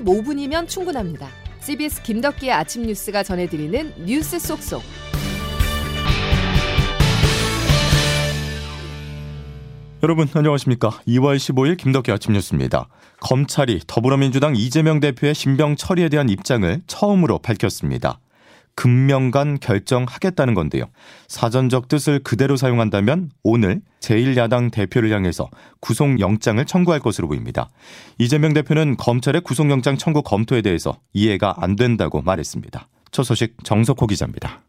15분이면 충분합니다. CBS 김덕기의 아침 뉴스가 전해드리는 뉴스 속속. 여러분 안녕하십니까? 2월 15일 김덕기 아침 뉴스입니다. 검찰이 더불어민주당 이재명 대표의 신병 처리에 대한 입장을 처음으로 밝혔습니다. 금명간 결정하겠다는 건데요. 사전적 뜻을 그대로 사용한다면 오늘 제1야당 대표를 향해서 구속영장을 청구할 것으로 보입니다. 이재명 대표는 검찰의 구속영장 청구 검토에 대해서 이해가 안 된다고 말했습니다. 첫 소식 정석호 기자입니다.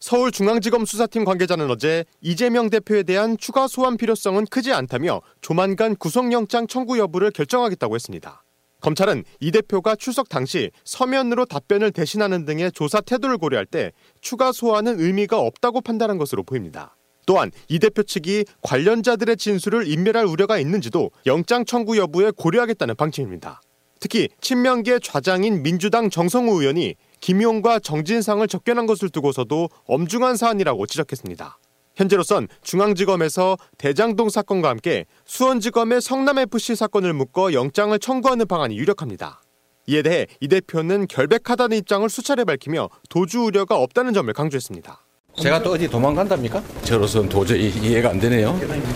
서울중앙지검 수사팀 관계자는 어제 이재명 대표에 대한 추가 소환 필요성은 크지 않다며 조만간 구속영장 청구 여부를 결정하겠다고 했습니다. 검찰은 이 대표가 출석 당시 서면으로 답변을 대신하는 등의 조사 태도를 고려할 때 추가 소환은 의미가 없다고 판단한 것으로 보입니다. 또한 이 대표 측이 관련자들의 진술을 인멸할 우려가 있는지도 영장 청구 여부에 고려하겠다는 방침입니다. 특히 친명계 좌장인 민주당 정성우 의원이 김용과 정진상을 접견한 것을 두고서도 엄중한 사안이라고 지적했습니다. 현재로선 중앙지검에서 대장동 사건과 함께 수원지검의 성남FC 사건을 묶어 영장을 청구하는 방안이 유력합니다. 이에 대해 이 대표는 결백하다는 입장을 수차례 밝히며 도주 우려가 없다는 점을 강조했습니다. 제가 또 어디 도망간답니까? 저로서는 도저히 이해가 안 되네요.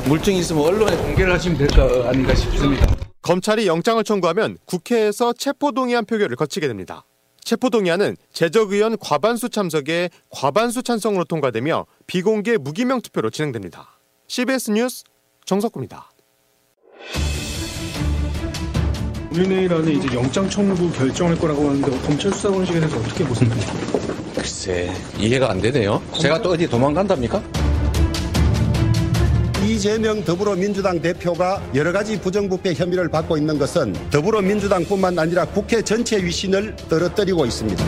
물증이 있으면 언론에 공개를 하시면 될 거 아닌가 싶습니다. 검찰이 영장을 청구하면 국회에서 체포동의안 표결을 거치게 됩니다. 체포동의안은 재적의원 과반수 참석에 과반수 찬성으로 통과되며 비공개 무기명 투표로 진행됩니다. CBS 뉴스 정석구입니다. 내일 안에 이제 영장 청구 결정할 거라고 하는데 검찰 수사 방식에 대해서 어떻게 보세요? 글쎄 이해가 안 되네요. 제가 또 어디 도망간답니까? 이재명 더불어민주당 대표가 여러 가지 부정부패 혐의를 받고 있는 것은 더불어민주당뿐만 아니라 국회 전체 위신을 떨어뜨리고 있습니다.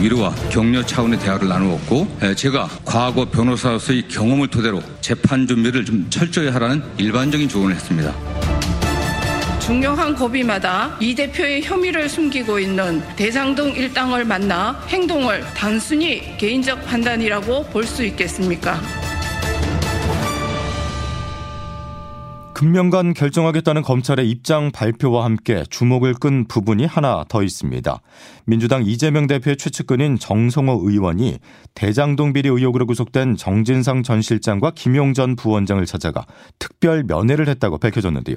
위로와 격려 차원의 대화를 나누었고 제가 과거 변호사로서의 경험을 토대로 재판 준비를 좀 철저히 하라는 일반적인 조언을 했습니다. 중요한 고비마다 이 대표의 혐의를 숨기고 있는 대장동 일당을 만나 행동을 단순히 개인적 판단이라고 볼 수 있겠습니까? 금명간 결정하겠다는 검찰의 입장 발표와 함께 주목을 끈 부분이 하나 더 있습니다. 민주당 이재명 대표의 최측근인 정성호 의원이 대장동 비리 의혹으로 구속된 정진상 전 실장과 김용 전 부원장을 찾아가 특별 면회를 했다고 밝혀졌는데요.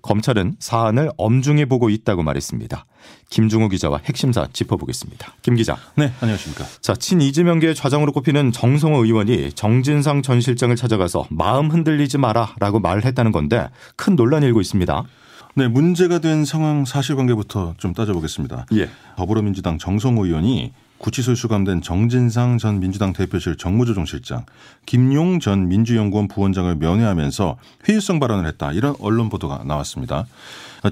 검찰은 사안을 엄중히 보고 있다고 말했습니다. 김중호 기자와 핵심사 짚어보겠습니다. 김 기자. 네, 안녕하십니까. 자, 친 이재명계의 좌장으로 꼽히는 정성호 의원이 정진상 전 실장을 찾아가서 마음 흔들리지 마라라고 말을 했다는 건데 큰 논란이 일고 있습니다. 네, 문제가 된 상황 사실관계부터 좀 따져보겠습니다. 예. 더불어민주당 정성호 의원이 구치소에 수감된 정진상 전 민주당 대표실 정무조정실장, 김용 전 민주연구원 부원장을 면회하면서 회유성 발언을 했다. 이런 언론 보도가 나왔습니다.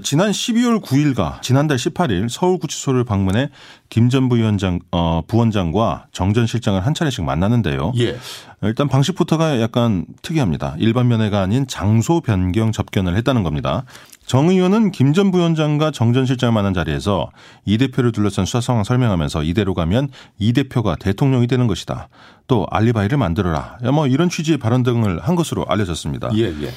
지난 12월 9일과 지난달 18일 서울구치소를 방문해 김 전 부위원장 어, 부원장과 정 전 실장을 한 차례씩 만나는데요. 예. 일단 방식부터가 약간 특이합니다. 일반 면회가 아닌 장소 변경 접견을 했다는 겁니다. 정 의원은 김 전 부위원장과 정 전 실장을 만난 자리에서 이 대표를 둘러싼 수사 상황 설명하면서 이대로 가면 이 대표가 대통령이 되는 것이다. 또 알리바이를 만들어라. 뭐 이런 취지의 발언 등을 한 것으로 알려졌습니다. 예, 예.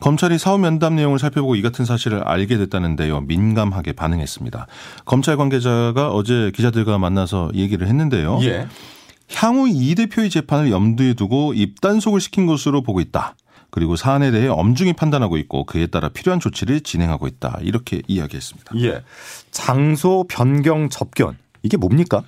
검찰이 사후 면담 내용을 살펴보고 이 같은 사실을 알게 됐다는데요. 민감하게 반응했습니다. 검찰 관계자가 어제 기자들과 만나서 얘기를 했는데요. 예. 향후 이 대표의 재판을 염두에 두고 입단속을 시킨 것으로 보고 있다. 그리고 사안에 대해 엄중히 판단하고 있고 그에 따라 필요한 조치를 진행하고 있다. 이렇게 이야기했습니다. 예. 장소 변경 접견. 이게 뭡니까?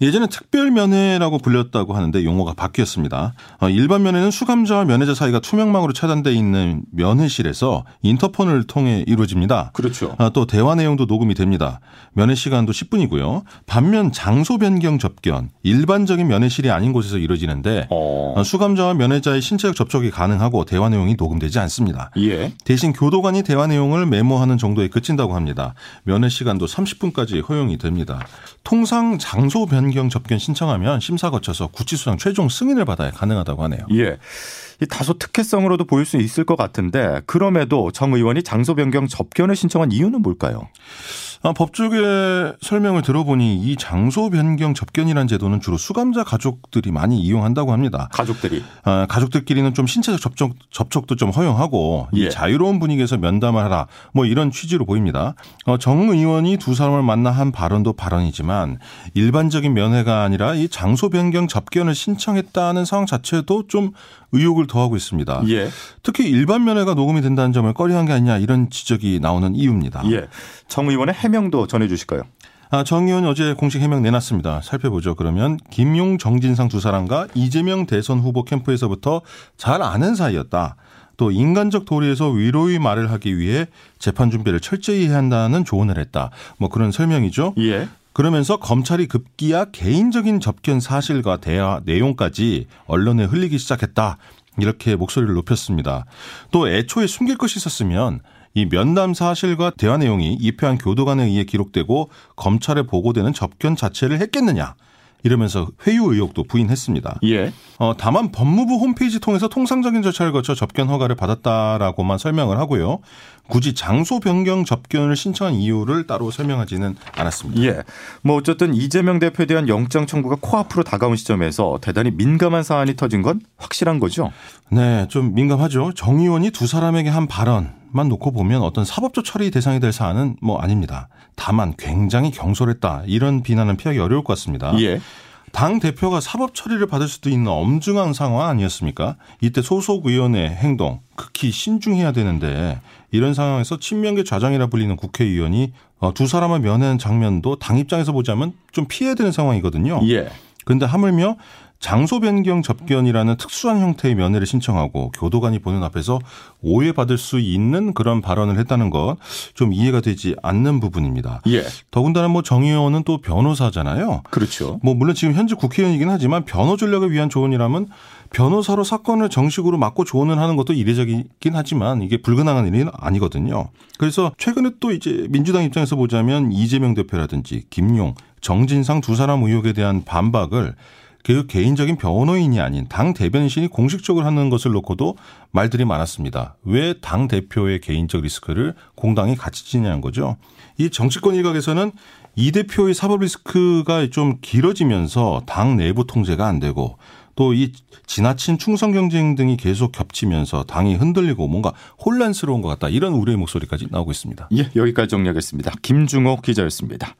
예전에 특별 면회라고 불렸다고 하는데 용어가 바뀌었습니다. 어, 일반 면회는 수감자와 면회자 사이가 투명망으로 차단돼 있는 면회실에서 인터폰을 통해 이루어집니다. 그렇죠. 아, 또 대화 내용도 녹음이 됩니다. 면회 시간도 10분이고요. 반면 장소 변경 접견 일반적인 면회실이 아닌 곳에서 이루어지는데 어. 어, 수감자와 면회자의 신체적 접촉이 가능하고 대화 내용이 녹음되지 않습니다. 예. 대신 교도관이 대화 내용을 메모하는 정도에 그친다고 합니다. 면회 시간도 30분까지 허용이 됩니다. 통상 장소 변경 접견 신청하면 심사 거쳐서 구치소장 최종 승인을 받아야 가능하다고 하네요. 예. 이 다소 특혜성으로도 보일 수 있을 것 같은데 그럼에도 정 의원이 장소 변경 접견을 신청한 이유는 뭘까요? 아, 법조계 설명을 들어보니 이 장소 변경 접견이라는 제도는 주로 수감자 가족들이 많이 이용한다고 합니다. 가족들이 아, 가족들끼리는 좀 신체적 접촉, 접촉도 좀 허용하고 이 예. 자유로운 분위기에서 면담을 하라 뭐 이런 취지로 보입니다. 어, 정 의원이 두 사람을 만나 한 발언도 발언이지만 일반적인 면회가 아니라 이 장소 변경 접견을 신청했다는 상황 자체도 좀 의혹을 더하고 있습니다. 예. 특히 일반 면회가 녹음이 된다는 점을 꺼려한 게 아니냐 이런 지적이 나오는 이유입니다. 예. 정 의원의 해명도 전해 주실까요? 아, 정 의원이 어제 공식 해명 내놨습니다. 살펴보죠. 그러면 김용, 정진상 두 사람과 이재명 대선 후보 캠프에서부터 잘 아는 사이였다. 또 인간적 도리에서 위로의 말을 하기 위해 재판 준비를 철저히 해야 한다는 조언을 했다. 뭐 그런 설명이죠. 예. 그러면서 검찰이 급기야 개인적인 접견 사실과 대화 내용까지 언론에 흘리기 시작했다. 이렇게 목소리를 높였습니다. 또 애초에 숨길 것이 있었으면 이 면담 사실과 대화 내용이 입회한 교도관에 의해 기록되고 검찰에 보고되는 접견 자체를 했겠느냐. 이러면서 회유 의혹도 부인했습니다. 예. 어, 다만 법무부 홈페이지 통해서 통상적인 절차를 거쳐 접견 허가를 받았다라고만 설명을 하고요. 굳이 장소 변경 접견을 신청한 이유를 따로 설명하지는 않았습니다. 예. 뭐 어쨌든 이재명 대표에 대한 영장 청구가 코앞으로 다가온 시점에서 대단히 민감한 사안이 터진 건 확실한 거죠. 네, 좀 민감하죠. 정 의원이 두 사람에게 한 발언 만 놓고 보면 어떤 사법적 처리 대상이 될 사안은 뭐 아닙니다. 다만 굉장히 경솔했다. 이런 비난은 피하기 어려울 것 같습니다. 예. 당 대표가 사법 처리를 받을 수도 있는 엄중한 상황 아니었습니까? 이때 소속 의원의 행동 극히 신중해야 되는데 이런 상황에서 친명계 좌장이라 불리는 국회의원이 어, 두 사람을 면회한 장면도 당 입장에서 보자면 좀 피해야 되는 상황이거든요. 예. 그런데 하물며 장소 변경 접견이라는 특수한 형태의 면회를 신청하고 교도관이 보는 앞에서 오해받을 수 있는 그런 발언을 했다는 것 좀 이해가 되지 않는 부분입니다. 예. 더군다나 뭐 정 의원은 또 변호사잖아요. 그렇죠. 뭐 물론 지금 현재 국회의원이긴 하지만 변호 전략을 위한 조언이라면 변호사로 사건을 정식으로 맡고 조언을 하는 것도 이례적이긴 하지만 이게 불가능한 일은 아니거든요. 그래서 최근에 또 이제 민주당 입장에서 보자면 이재명 대표라든지 김용, 정진상 두 사람 의혹에 대한 반박을 그 개인적인 변호인이 아닌 당 대변인이 공식적으로 하는 것을 놓고도 말들이 많았습니다. 왜 당 대표의 개인적 리스크를 공당이 같이 지냐는 거죠. 이 정치권 일각에서는 이 대표의 사법 리스크가 좀 길어지면서 당 내부 통제가 안 되고 또 이 지나친 충성 경쟁 등이 계속 겹치면서 당이 흔들리고 뭔가 혼란스러운 것 같다 이런 우려의 목소리까지 나오고 있습니다. 예, 여기까지 정리하겠습니다. 김중호 기자였습니다.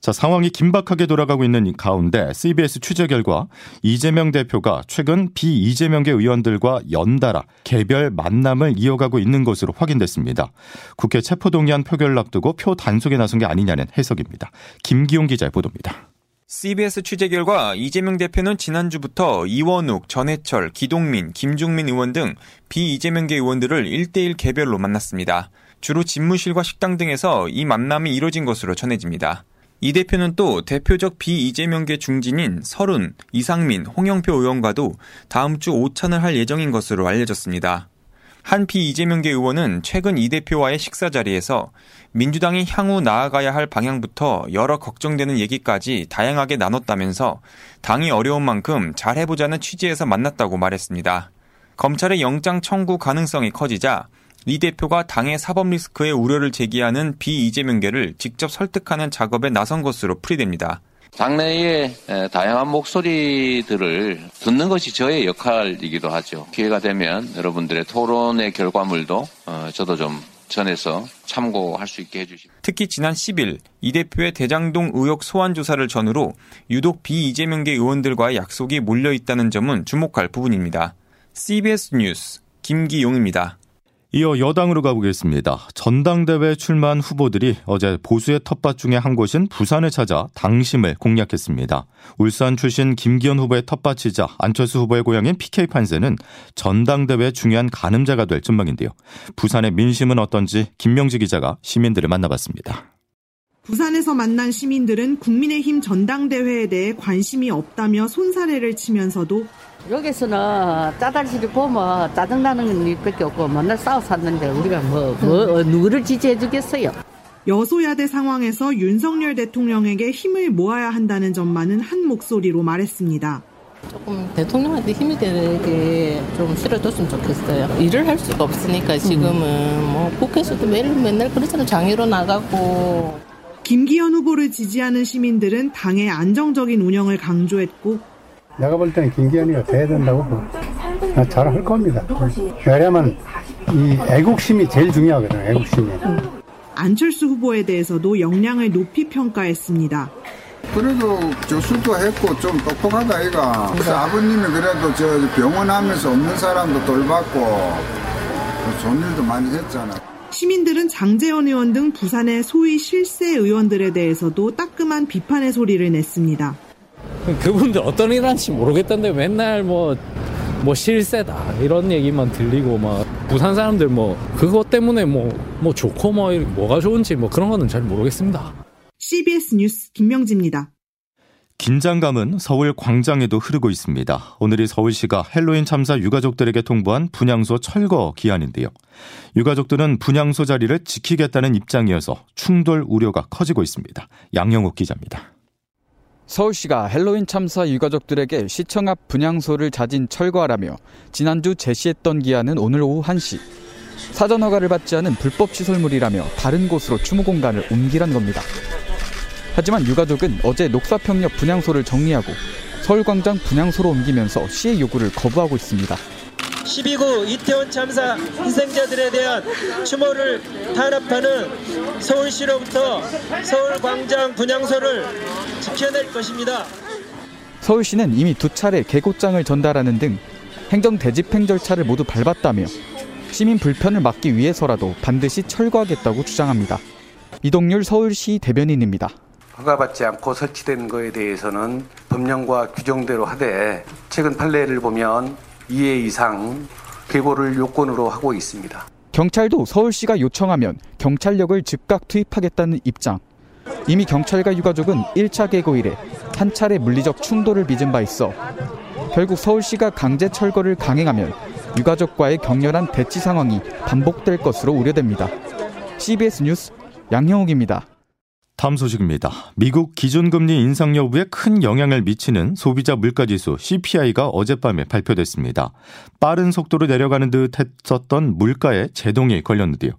자, 상황이 긴박하게 돌아가고 있는 가운데 CBS 취재 결과 이재명 대표가 최근 비이재명계 의원들과 연달아 개별 만남을 이어가고 있는 것으로 확인됐습니다. 국회 체포동의안 표결을 앞두고 표 단속에 나선 게 아니냐는 해석입니다. 김기용 기자의 보도입니다. CBS 취재 결과 이재명 대표는 지난주부터 이원욱, 전해철, 기동민, 김중민 의원 등 비이재명계 의원들을 1대1 개별로 만났습니다. 주로 집무실과 식당 등에서 이 만남이 이뤄진 것으로 전해집니다. 이 대표는 또 대표적 비이재명계 중진인 설훈, 이상민, 홍영표 의원과도 다음 주 오찬을 할 예정인 것으로 알려졌습니다. 한 비이재명계 의원은 최근 이 대표와의 식사 자리에서 민주당이 향후 나아가야 할 방향부터 여러 걱정되는 얘기까지 다양하게 나눴다면서 당이 어려운 만큼 잘 해보자는 취지에서 만났다고 말했습니다. 검찰의 영장 청구 가능성이 커지자 리 대표가 당의 사법 리스크의 우려를 제기하는 비이재명계를 직접 설득하는 작업에 나선 것으로 풀이됩니다. 당내의 다양한 목소리들을 듣는 것이 저의 역할이기도 하죠. 기회가 되면 여러분들의 토론의 결과물도 어, 저도 좀 전해서 참고할 수 있게 해주시고. 특히 지난 10일 이 대표의 대장동 의혹 소환 조사를 전후로 유독 비이재명계 의원들과의 약속이 몰려 있다는 점은 주목할 부분입니다. CBS 뉴스 김기용입니다. 이어 여당으로 가보겠습니다. 전당대회 출마한 후보들이 어제 보수의 텃밭 중에 한 곳인 부산을 찾아 당심을 공략했습니다. 울산 출신 김기현 후보의 텃밭이자 안철수 후보의 고향인 PK 판세는 전당대회 중요한 가늠자가 될 전망인데요. 부산의 민심은 어떤지 김명지 기자가 시민들을 만나봤습니다. 부산에서 만난 시민들은 국민의힘 전당대회에 대해 관심이 없다며 손사래를 치면서도 여기서는 짜달시를 보면 짜증나는 일밖에 없고 맨날 싸워 샀는데 우리가 뭐, 뭐 누구를 지지해 주겠어요. 여소야대 상황에서 윤석열 대통령에게 힘을 모아야 한다는 점만은 한 목소리로 말했습니다. 조금 대통령한테 힘이 되게 좀 실어줬으면 좋겠어요. 일을 할 수가 없으니까 지금은 뭐 국회에서도 매일 맨날 그렇잖아요. 장애로 나가고 김기현 후보를 지지하는 시민들은 당의 안정적인 운영을 강조했고 내가 볼 때는 김기현이가 돼야 된다고 잘 할 겁니다. 왜냐하면 이 애국심이 제일 중요하거든요. 애국심이. 안철수 후보에 대해서도 역량을 높이 평가했습니다. 그래도 교수도 했고 좀 똑똑하다 아이가. 그래서 아버님이 그래도 저 병원 하면서 없는 사람도 돌봤고 좋은 일도 많이 했잖아. 시민들은 장재원 의원 등 부산의 소위 실세 의원들에 대해서도 따끔한 비판의 소리를 냈습니다. 그분들 어떤 일 하는지 모르겠던데 맨날 뭐, 뭐 실세다 이런 얘기만 들리고 막 부산 사람들 뭐 그것 때문에 뭐, 뭐 좋고 뭐 뭐가 좋은지 뭐 그런 거는 잘 모르겠습니다. CBS 뉴스 김명지입니다. 긴장감은 서울 광장에도 흐르고 있습니다. 오늘이 서울시가 헬로윈 참사 유가족들에게 통보한 분향소 철거 기한인데요. 유가족들은 분향소 자리를 지키겠다는 입장이어서 충돌 우려가 커지고 있습니다. 양영욱 기자입니다. 서울시가 헬로윈 참사 유가족들에게 시청 앞 분향소를 자진 철거하라며 지난주 제시했던 기한은 오늘 오후 1시. 사전 허가를 받지 않은 불법 시설물이라며 다른 곳으로 추모 공간을 옮기란 겁니다. 하지만 유가족은 어제 녹사평역 분향소를 정리하고 서울광장 분향소로 옮기면서 시의 요구를 거부하고 있습니다. 12구 이태원 참사 희생자들에 대한 추모를 탄압하는 서울시로부터 서울광장 분향소를 지켜낼 것입니다. 서울시는 이미 두 차례 개고장을 전달하는 등 행정 대집행 절차를 모두 밟았다며 시민 불편을 막기 위해서라도 반드시 철거하겠다고 주장합니다. 이동률 서울시 대변인입니다. 허가받지 않고 설치된 거에 대해서는 법령과 규정대로 하되 최근 판례를 보면 2회 이상 계고를 요건으로 하고 있습니다. 경찰도 서울시가 요청하면 경찰력을 즉각 투입하겠다는 입장. 이미 경찰과 유가족은 1차 계고 이래 한 차례 물리적 충돌을 빚은 바 있어 결국 서울시가 강제 철거를 강행하면 유가족과의 격렬한 대치 상황이 반복될 것으로 우려됩니다. CBS 뉴스 양형욱입니다. 다음 소식입니다. 미국 기준금리 인상 여부에 큰 영향을 미치는 소비자 물가지수 CPI가 어젯밤에 발표됐습니다. 빠른 속도로 내려가는 듯 했었던 물가에 제동이 걸렸는데요.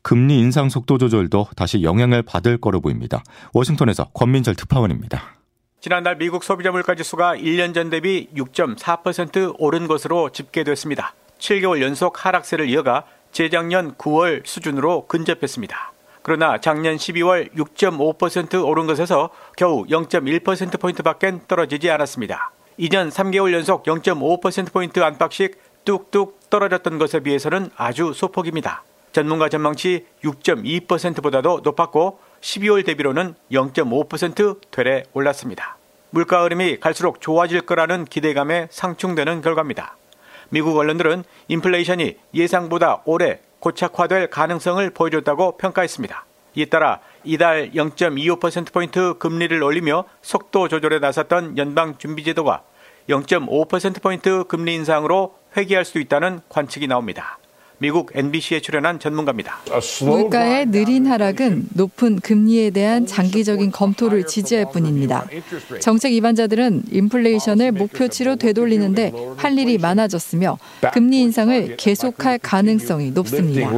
금리 인상 속도 조절도 다시 영향을 받을 거로 보입니다. 워싱턴에서 권민철 특파원입니다. 지난달 미국 소비자 물가지수가 1년 전 대비 6.4% 오른 것으로 집계됐습니다. 7개월 연속 하락세를 이어가 재작년 9월 수준으로 근접했습니다. 그러나 작년 12월 6.5% 오른 것에서 겨우 0.1%포인트밖엔 떨어지지 않았습니다. 이전 3개월 연속 0.5%포인트 안팎씩 뚝뚝 떨어졌던 것에 비해서는 아주 소폭입니다. 전문가 전망치 6.2%보다도 높았고 12월 대비로는 0.5% 되레 올랐습니다. 물가 흐름이 갈수록 좋아질 거라는 기대감에 상충되는 결과입니다. 미국 언론들은 인플레이션이 예상보다 오래 고착화될 가능성을 보여줬다고 평가했습니다. 이에 따라 이달 0.25%포인트 금리를 올리며 속도 조절에 나섰던 연방준비제도가 0.5%포인트 금리 인상으로 회귀할 수 있다는 관측이 나옵니다. 미국 NBC에 출연한 전문가입니다. 물가의 느린 하락은 높은 금리에 대한 장기적인 검토를 지지할 뿐입니다. 정책 위반자들은 인플레이션을 목표치로 되돌리는데 할 일이 많아졌으며 금리 인상을 계속할 가능성이 높습니다.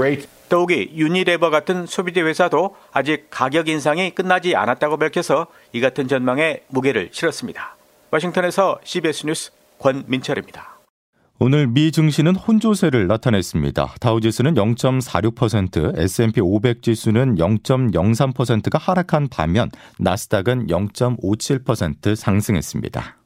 더욱이 유니레버 같은 소비재 회사도 아직 가격 인상이 끝나지 않았다고 밝혀서 이 같은 전망에 무게를 실었습니다. 워싱턴에서 CBS 뉴스 권민철입니다. 오늘 미 증시는 혼조세를 나타냈습니다. 다우지수는 0.46%, S&P 500 지수는 0.03%가 하락한 반면 나스닥은 0.57% 상승했습니다.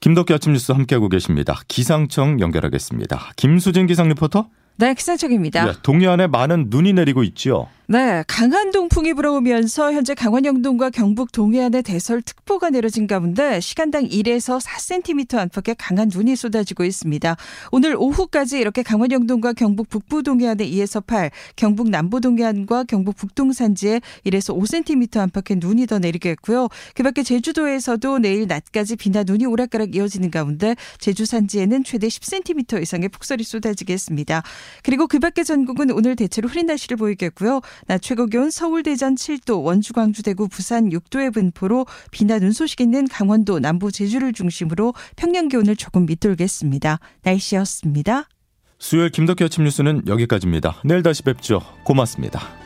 김덕기 아침 뉴스 함께하고 계십니다. 기상청 연결하겠습니다. 김수진 기상 리포터. 네, 기상청입니다. 네, 동해안에 많은 눈이 내리고 있지요. 네, 강한 동풍이 불어오면서 현재 강원 영동과 경북 동해안에 대설특보가 내려진 가운데 시간당 1에서 4cm 안팎의 강한 눈이 쏟아지고 있습니다. 오늘 오후까지 이렇게 강원 영동과 경북 북부 동해안에 2에서 8, 경북 남부 동해안과 경북 북동 산지에 1에서 5cm 안팎의 눈이 더 내리겠고요. 그밖에 제주도에서도 내일 낮까지 비나 눈이 오락가락 이어지는 가운데 제주 산지에는 최대 10cm 이상의 폭설이 쏟아지겠습니다. 그리고 그밖에 전국은 오늘 대체로 흐린 날씨를 보이겠고요. 낮 최고 기온 서울 대전 7도, 원주 광주 대구 부산 6도의 분포로 비나 눈 소식 있는 강원도 남부 제주를 중심으로 평년 기온을 조금 밑돌겠습니다. 날씨였습니다. 수요일 김덕기 아침 뉴스는 여기까지입니다. 내일 다시 뵙죠. 고맙습니다.